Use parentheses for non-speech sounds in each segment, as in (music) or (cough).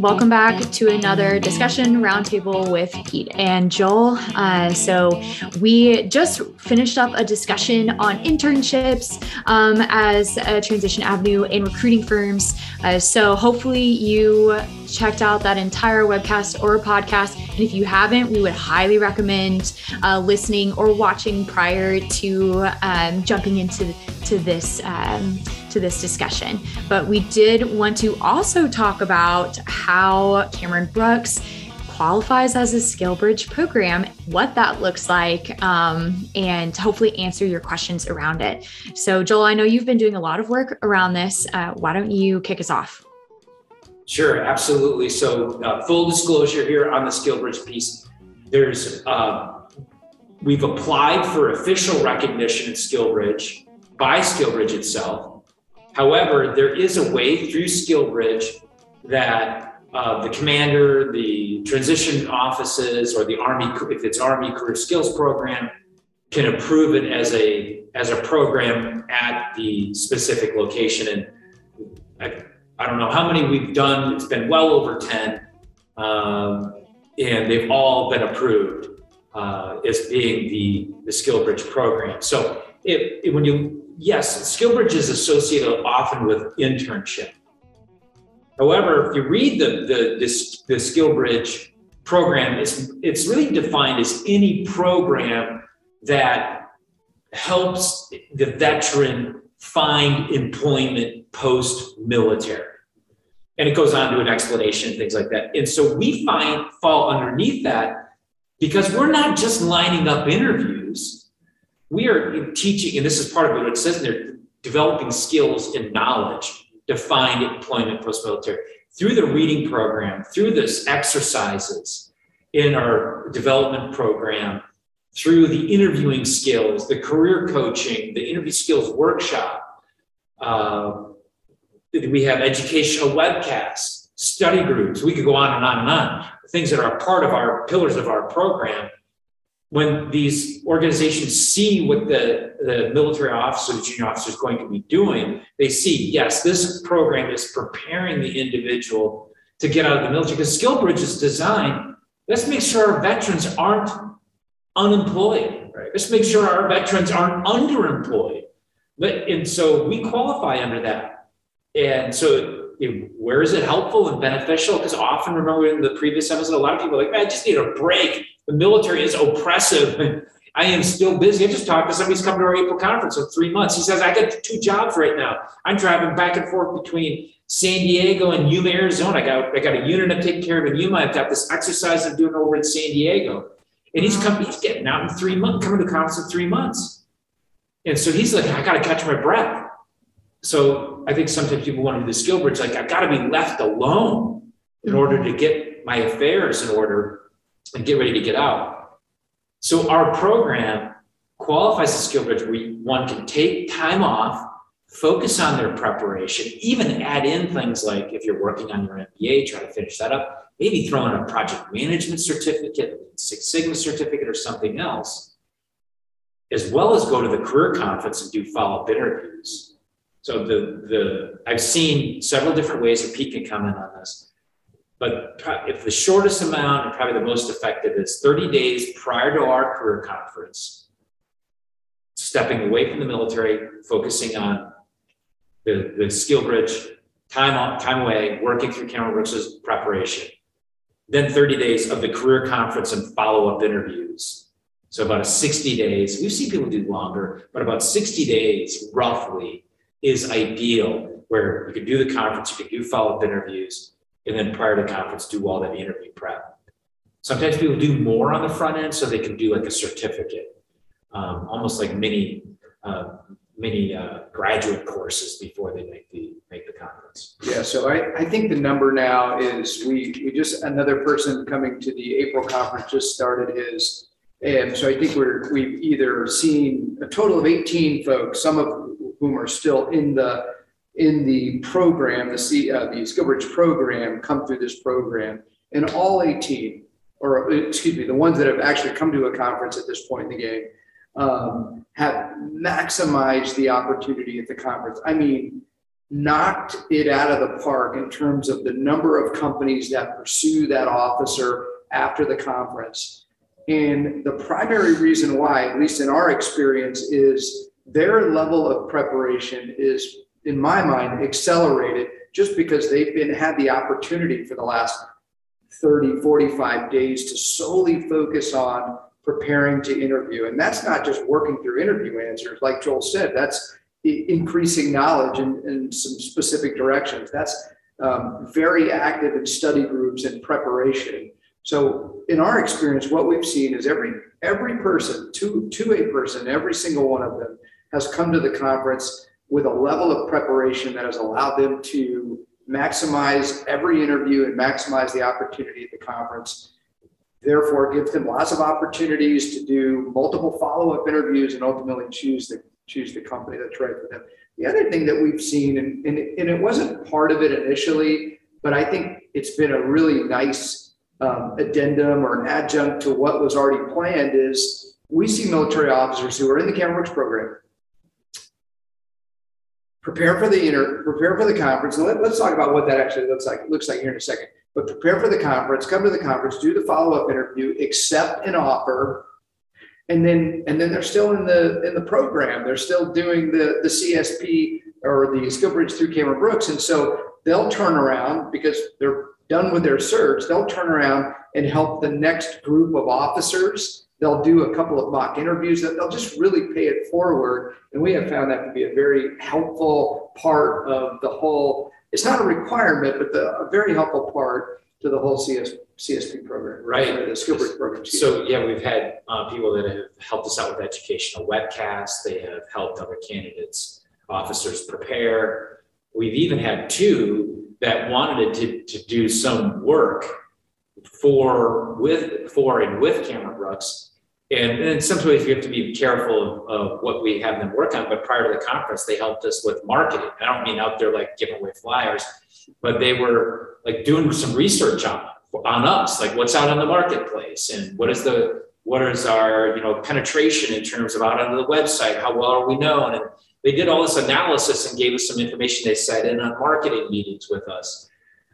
welcome back to another discussion roundtable with Pete and Joel. Uh, so, we just finished up a discussion on internships um, as a transition avenue in recruiting firms. Uh, so, hopefully, you checked out that entire webcast or podcast. And if you haven't, we would highly recommend uh, listening or watching prior to um, jumping into to this um, to this discussion. But we did want to also talk about how Cameron Brooks qualifies as a SkillBridge program, what that looks like, um, and hopefully answer your questions around it. So, Joel, I know you've been doing a lot of work around this. Uh, why don't you kick us off? Sure, absolutely. So, uh, full disclosure here on the SkillBridge piece, there's uh, we've applied for official recognition at SkillBridge by SkillBridge itself. However, there is a way through SkillBridge that uh, the commander, the transition offices, or the Army, if it's Army Career Skills Program, can approve it as a as a program at the specific location. And I, I don't know how many we've done. It's been well over 10. Um, and they've all been approved uh, as being the, the SkillBridge program. So it, it, when you, yes, SkillBridge is associated often with internship. However, if you read the, the, this, the SkillBridge program, it's, it's really defined as any program that helps the veteran find employment post military and it goes on to an explanation things like that. And so we find fall underneath that because we're not just lining up interviews. We are teaching and this is part of what it says in there developing skills and knowledge to find employment post-military. Through the reading program through this exercises in our development program through the interviewing skills the career coaching the interview skills workshop uh, we have educational webcasts, study groups. We could go on and on and on. Things that are part of our pillars of our program. When these organizations see what the, the military officer, junior officer is going to be doing, they see, yes, this program is preparing the individual to get out of the military because SkillBridge is designed. Let's make sure our veterans aren't unemployed. Right? Let's make sure our veterans aren't underemployed. But, And so we qualify under that. And so, you know, where is it helpful and beneficial? Because often, remember in the previous episode, a lot of people are like, man, I just need a break. The military is oppressive. (laughs) I am still busy. I just talked to somebody who's coming to our April conference in three months. He says, I got two jobs right now. I'm driving back and forth between San Diego and Yuma, Arizona. I got, I got a unit I'm taking care of in Yuma. I've got this exercise I'm doing over in San Diego. And he's coming, he's getting out in three months, coming to conference in three months. And so he's like, I got to catch my breath so I think sometimes people want to do the skill bridge, like I've got to be left alone in order to get my affairs in order and get ready to get out. So our program qualifies as skill bridge where one can take time off, focus on their preparation, even add in things like if you're working on your MBA, try to finish that up, maybe throw in a project management certificate, Six Sigma certificate, or something else, as well as go to the career conference and do follow up interviews so the the I've seen several different ways that Pete can comment on this, but if the shortest amount and probably the most effective is 30 days prior to our career conference, stepping away from the military, focusing on the the skill bridge, time on time away, working through Cameron Brooks's preparation, then 30 days of the career conference and follow up interviews. So about a 60 days. We've seen people do longer, but about 60 days roughly is ideal where you can do the conference, you can do follow-up interviews, and then prior to conference, do all that interview prep. Sometimes people do more on the front end so they can do like a certificate, um, almost like mini uh, mini uh, graduate courses before they make the make the conference. Yeah, so I, I think the number now is we we just another person coming to the April conference just started his, and so I think we're we've either seen a total of 18 folks, some of whom are still in the in the program, the C, uh, the SkillBridge program, come through this program, and all 18, or excuse me, the ones that have actually come to a conference at this point in the game, um, have maximized the opportunity at the conference. I mean, knocked it out of the park in terms of the number of companies that pursue that officer after the conference. And the primary reason why, at least in our experience, is their level of preparation is, in my mind, accelerated just because they've been had the opportunity for the last 30, 45 days to solely focus on preparing to interview. And that's not just working through interview answers. Like Joel said, that's increasing knowledge in, in some specific directions. That's um, very active in study groups and preparation. So in our experience, what we've seen is every every person, to, to a person, every single one of them has come to the conference with a level of preparation that has allowed them to maximize every interview and maximize the opportunity at the conference. Therefore, gives them lots of opportunities to do multiple follow-up interviews and ultimately choose the choose the company that's right for them. The other thing that we've seen, and, and, and it wasn't part of it initially, but I think it's been a really nice um, addendum or an adjunct to what was already planned is we see military officers who are in the CameronBrooks program prepare for the inter, prepare for the conference. And let, us talk about what that actually looks like. Looks like here in a second. But prepare for the conference, come to the conference, do the follow-up interview, accept an offer, and then and then they're still in the in the program. They're still doing the the CSP or the SkillBridge through Cameron Brooks. and so they'll turn around because they're done with their search. They'll turn around and help the next group of officers They'll do a couple of mock interviews. That they'll just really pay it forward. And we have found that to be a very helpful part of the whole. It's not a requirement, but the, a very helpful part to the whole CS, CSP program, right? The SkillBridge program. So yeah, we've had uh, people that have helped us out with educational webcasts. They have helped other candidates, officers prepare. We've even had two that wanted to, to do some work for with for and with CameronBrooks and, and sometimes you have to be careful of, of, what we have them work on. But prior to the conference, they helped us with marketing. I don't mean out there like giving away flyers, but they were like doing some research on on us, like what's out on the marketplace and what is the what is our you know penetration in terms of out on the website, how well are we known, and they did all this analysis and gave us some information. They sat in on marketing meetings with us.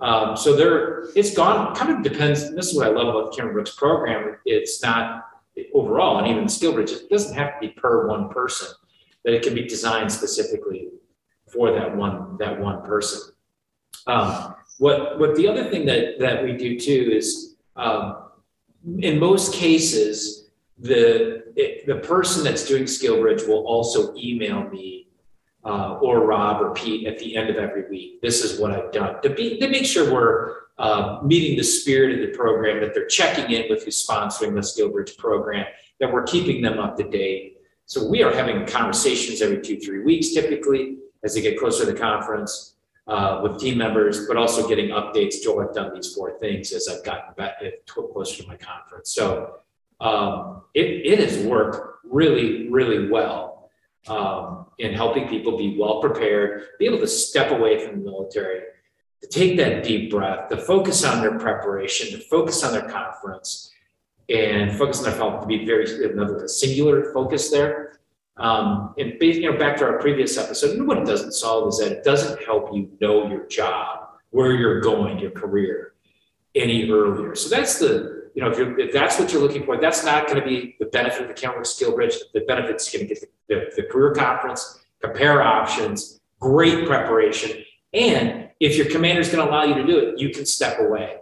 Um, so there, it's gone. Kind of depends. This is what I love about the CameronBrooks program. It's not overall, and even SkillBridge, it doesn't have to be per one person, that it can be designed specifically for that one that one person. Um, what what the other thing that that we do too is um, in most cases the it, the person that's doing SkillBridge will also email me uh, or Rob or Pete at the end of every week. This is what I've done to be to make sure we're uh, meeting the spirit of the program, that they're checking in with who's sponsoring the SkillBridge program, that we're keeping them up to date. So we are having conversations every two, three weeks typically as they get closer to the conference uh, with team members, but also getting updates. Joel, I've done these four things as I've gotten back closer to my conference. So um, it, it has worked really, really well um, in helping people be well prepared, be able to step away from the military to take that deep breath, to focus on their preparation, to focus on their conference, and focus on their health to be very another singular focus there. Um, and you know, back to our previous episode, what it doesn't solve is that it doesn't help you know your job, where you're going, your career, any earlier. So that's the you know if, you're, if that's what you're looking for, that's not going to be the benefit of the Cameron Skill Bridge. The benefit's going to get the, the, the career conference, compare options, great preparation, and if your commander is going to allow you to do it, you can step away.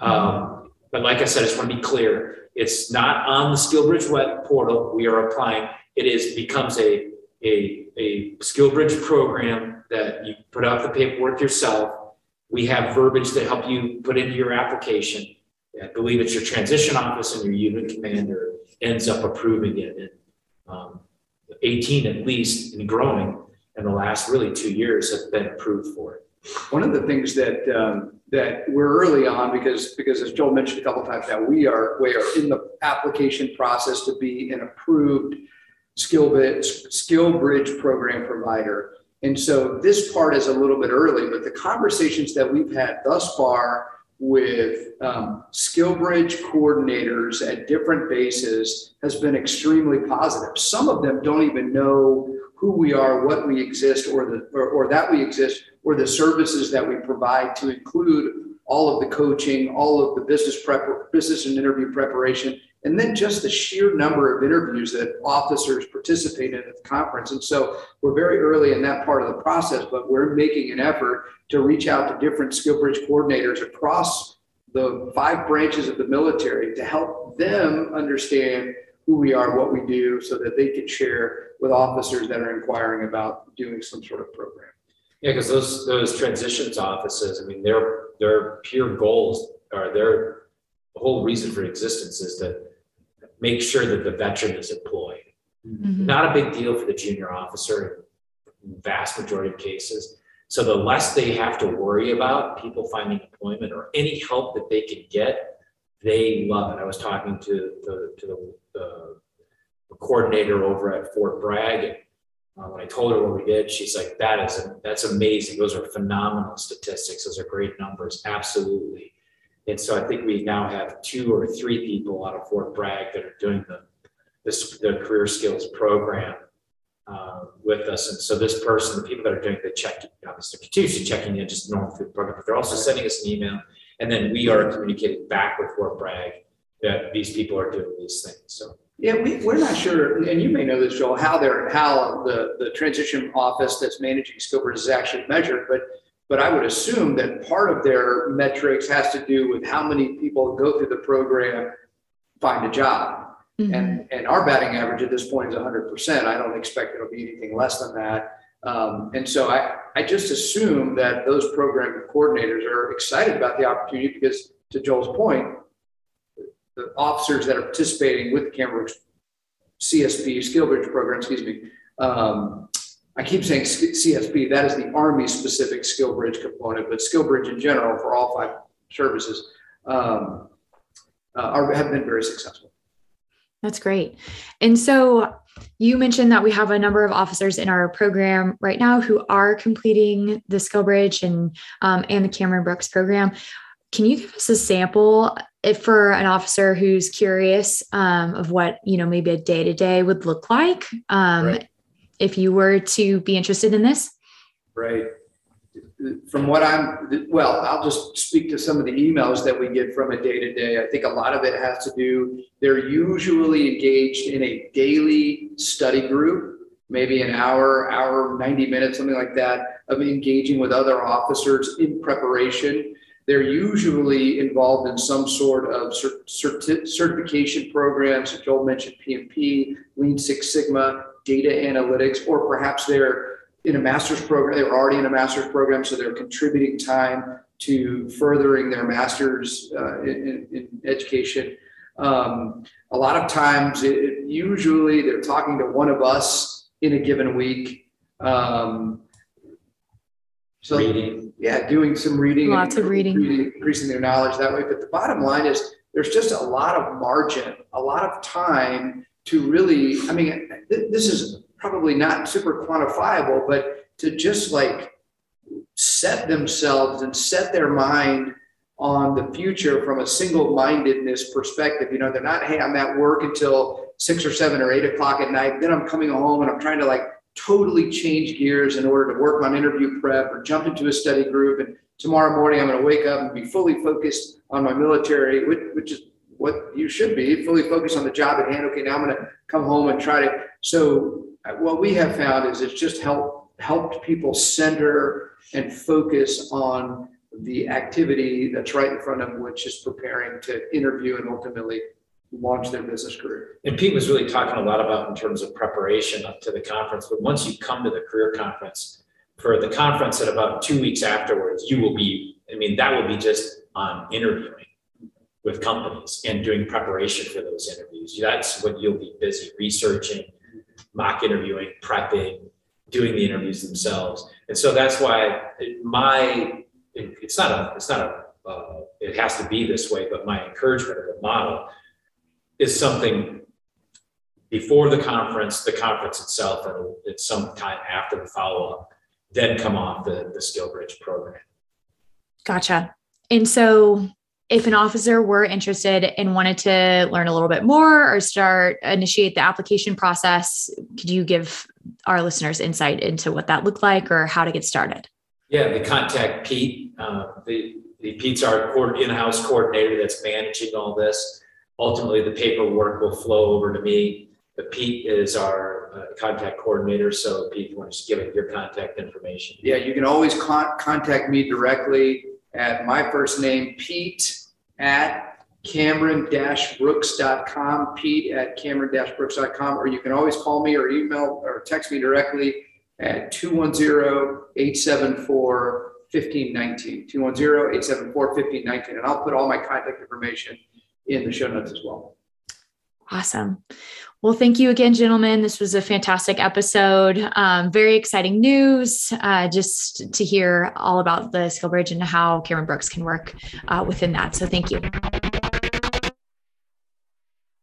Um, but like I said, I just want to be clear. It's not on the SkillBridge web portal. We are applying. It is becomes a a, a SkillBridge program that you put out the paperwork yourself. We have verbiage that help you put into your application. I believe it's your transition office and your unit commander ends up approving it. And, um, 18 at least and growing in the last really two years have been approved for it. One of the things that um, that we're early on because because as Joel mentioned a couple times now, we are we are in the application process to be an approved skill bit skill bridge program provider. And so this part is a little bit early, but the conversations that we've had thus far with um, SkillBridge coordinators at different bases has been extremely positive. Some of them don't even know who we are, what we exist, or the or, or that we exist, or the services that we provide to include all of the coaching, all of the business prep, business and interview preparation, and then just the sheer number of interviews that officers participate in at the conference. And so we're very early in that part of the process, but we're making an effort to reach out to different SkillBridge coordinators across the five branches of the military to help them understand who we are, what we do, so that they can share with officers that are inquiring about doing some sort of program. Yeah, because those those transitions offices, I mean, their their pure goals are their whole reason for existence is to make sure that the veteran is employed. Mm-hmm. Not a big deal for the junior officer in vast majority of cases. So the less they have to worry about people finding employment or any help that they can get, they love it. I was talking to the to the, the coordinator over at Fort Bragg, uh, when I told her what we did, she's like, "That is that's amazing. Those are phenomenal statistics. Those are great numbers. Absolutely." And so I think we now have two or three people out of Fort Bragg that are doing the this the career skills program uh, with us. And so this person, the people that are doing the check, obviously continuously checking in just normal the program, but they're also sending us an email, and then we are communicating back with Fort Bragg that these people are doing these things. So yeah, we, we're not sure, and you may know this, Joel, how they're how the, the transition office that's managing SkillBridge is actually measured, but but I would assume that part of their metrics has to do with how many people go through the program, find a job. Mm-hmm. And and our batting average at this point is 100%. I don't expect it'll be anything less than that. Um, and so I, I just assume that those program coordinators are excited about the opportunity because, to Joel's point, the officers that are participating with the Cameron CSP, SkillBridge program, excuse me. Um, I keep saying CSP, that is the Army specific SkillBridge component, but SkillBridge in general for all five services um, uh, are, have been very successful. That's great. And so you mentioned that we have a number of officers in our program right now who are completing the SkillBridge and um, and the Cameron Brooks program. Can you give us a sample if for an officer who's curious um, of what you know maybe a day to day would look like um, right. if you were to be interested in this? Right. From what I'm, well, I'll just speak to some of the emails that we get from a day to day. I think a lot of it has to do, they're usually engaged in a daily study group, maybe an hour, hour, 90 minutes, something like that, of engaging with other officers in preparation they're usually involved in some sort of cert- certification programs. Joel mentioned PMP, Lean Six Sigma, data analytics, or perhaps they're in a master's program. They were already in a master's program, so they're contributing time to furthering their master's uh, in, in, education. Um, a lot of times, it, usually they're talking to one of us in a given week. Um, so, reading. Yeah, doing some reading. Lots of reading. reading. Increasing their knowledge that way. But the bottom line is there's just a lot of margin, a lot of time to really, I mean, th- this is probably not super quantifiable, but to just like set themselves and set their mind on the future from a single mindedness perspective. You know, they're not, hey, I'm at work until six or seven or eight o'clock at night. Then I'm coming home and I'm trying to like totally change gears in order to work on interview prep or jump into a study group. And tomorrow morning, I'm going to wake up and be fully focused on my military, which, which is what you should be fully focused on the job at hand. Okay, now I'm going to come home and try to. So, what we have found is it's just helped helped people center and focus on the activity that's right in front of them, which is preparing to interview and ultimately launch their business career. And Pete was really talking a lot about in terms of preparation up to the conference. But once you come to the career conference, for the conference at about two weeks afterwards, you will be, I mean, that will be just on interviewing with companies and doing preparation for those interviews. That's what you'll be busy researching, mock interviewing, prepping, doing the interviews themselves. And so that's why my, it's not a, it's not a, uh, it has to be this way, but my encouragement of the model is something before the conference, the conference itself, and it's some time after the follow up, then come off the, the SkillBridge program. Gotcha. And so, if an officer were interested and wanted to learn a little bit more or start initiate the application process, could you give our listeners insight into what that looked like or how to get started. Yeah, the contact Pete. Uh, the, the Pete's our in-house coordinator that's managing all this. Ultimately, the paperwork will flow over to me. But Pete is our uh, contact coordinator. So Pete, you want to just give it your contact information? Yeah, you can always con- contact me directly at my first name, Pete at cameron-brooks.com, Pete at cameron-brooks.com, or you can always call me or email or text me directly at 210-874-1519, 210-874-1519, and I'll put all my contact information in the show notes as well. Awesome. Well, thank you again, gentlemen. This was a fantastic episode. Um, very exciting news uh, just to hear all about the skill bridge and how Cameron Brooks can work uh, within that. So, thank you.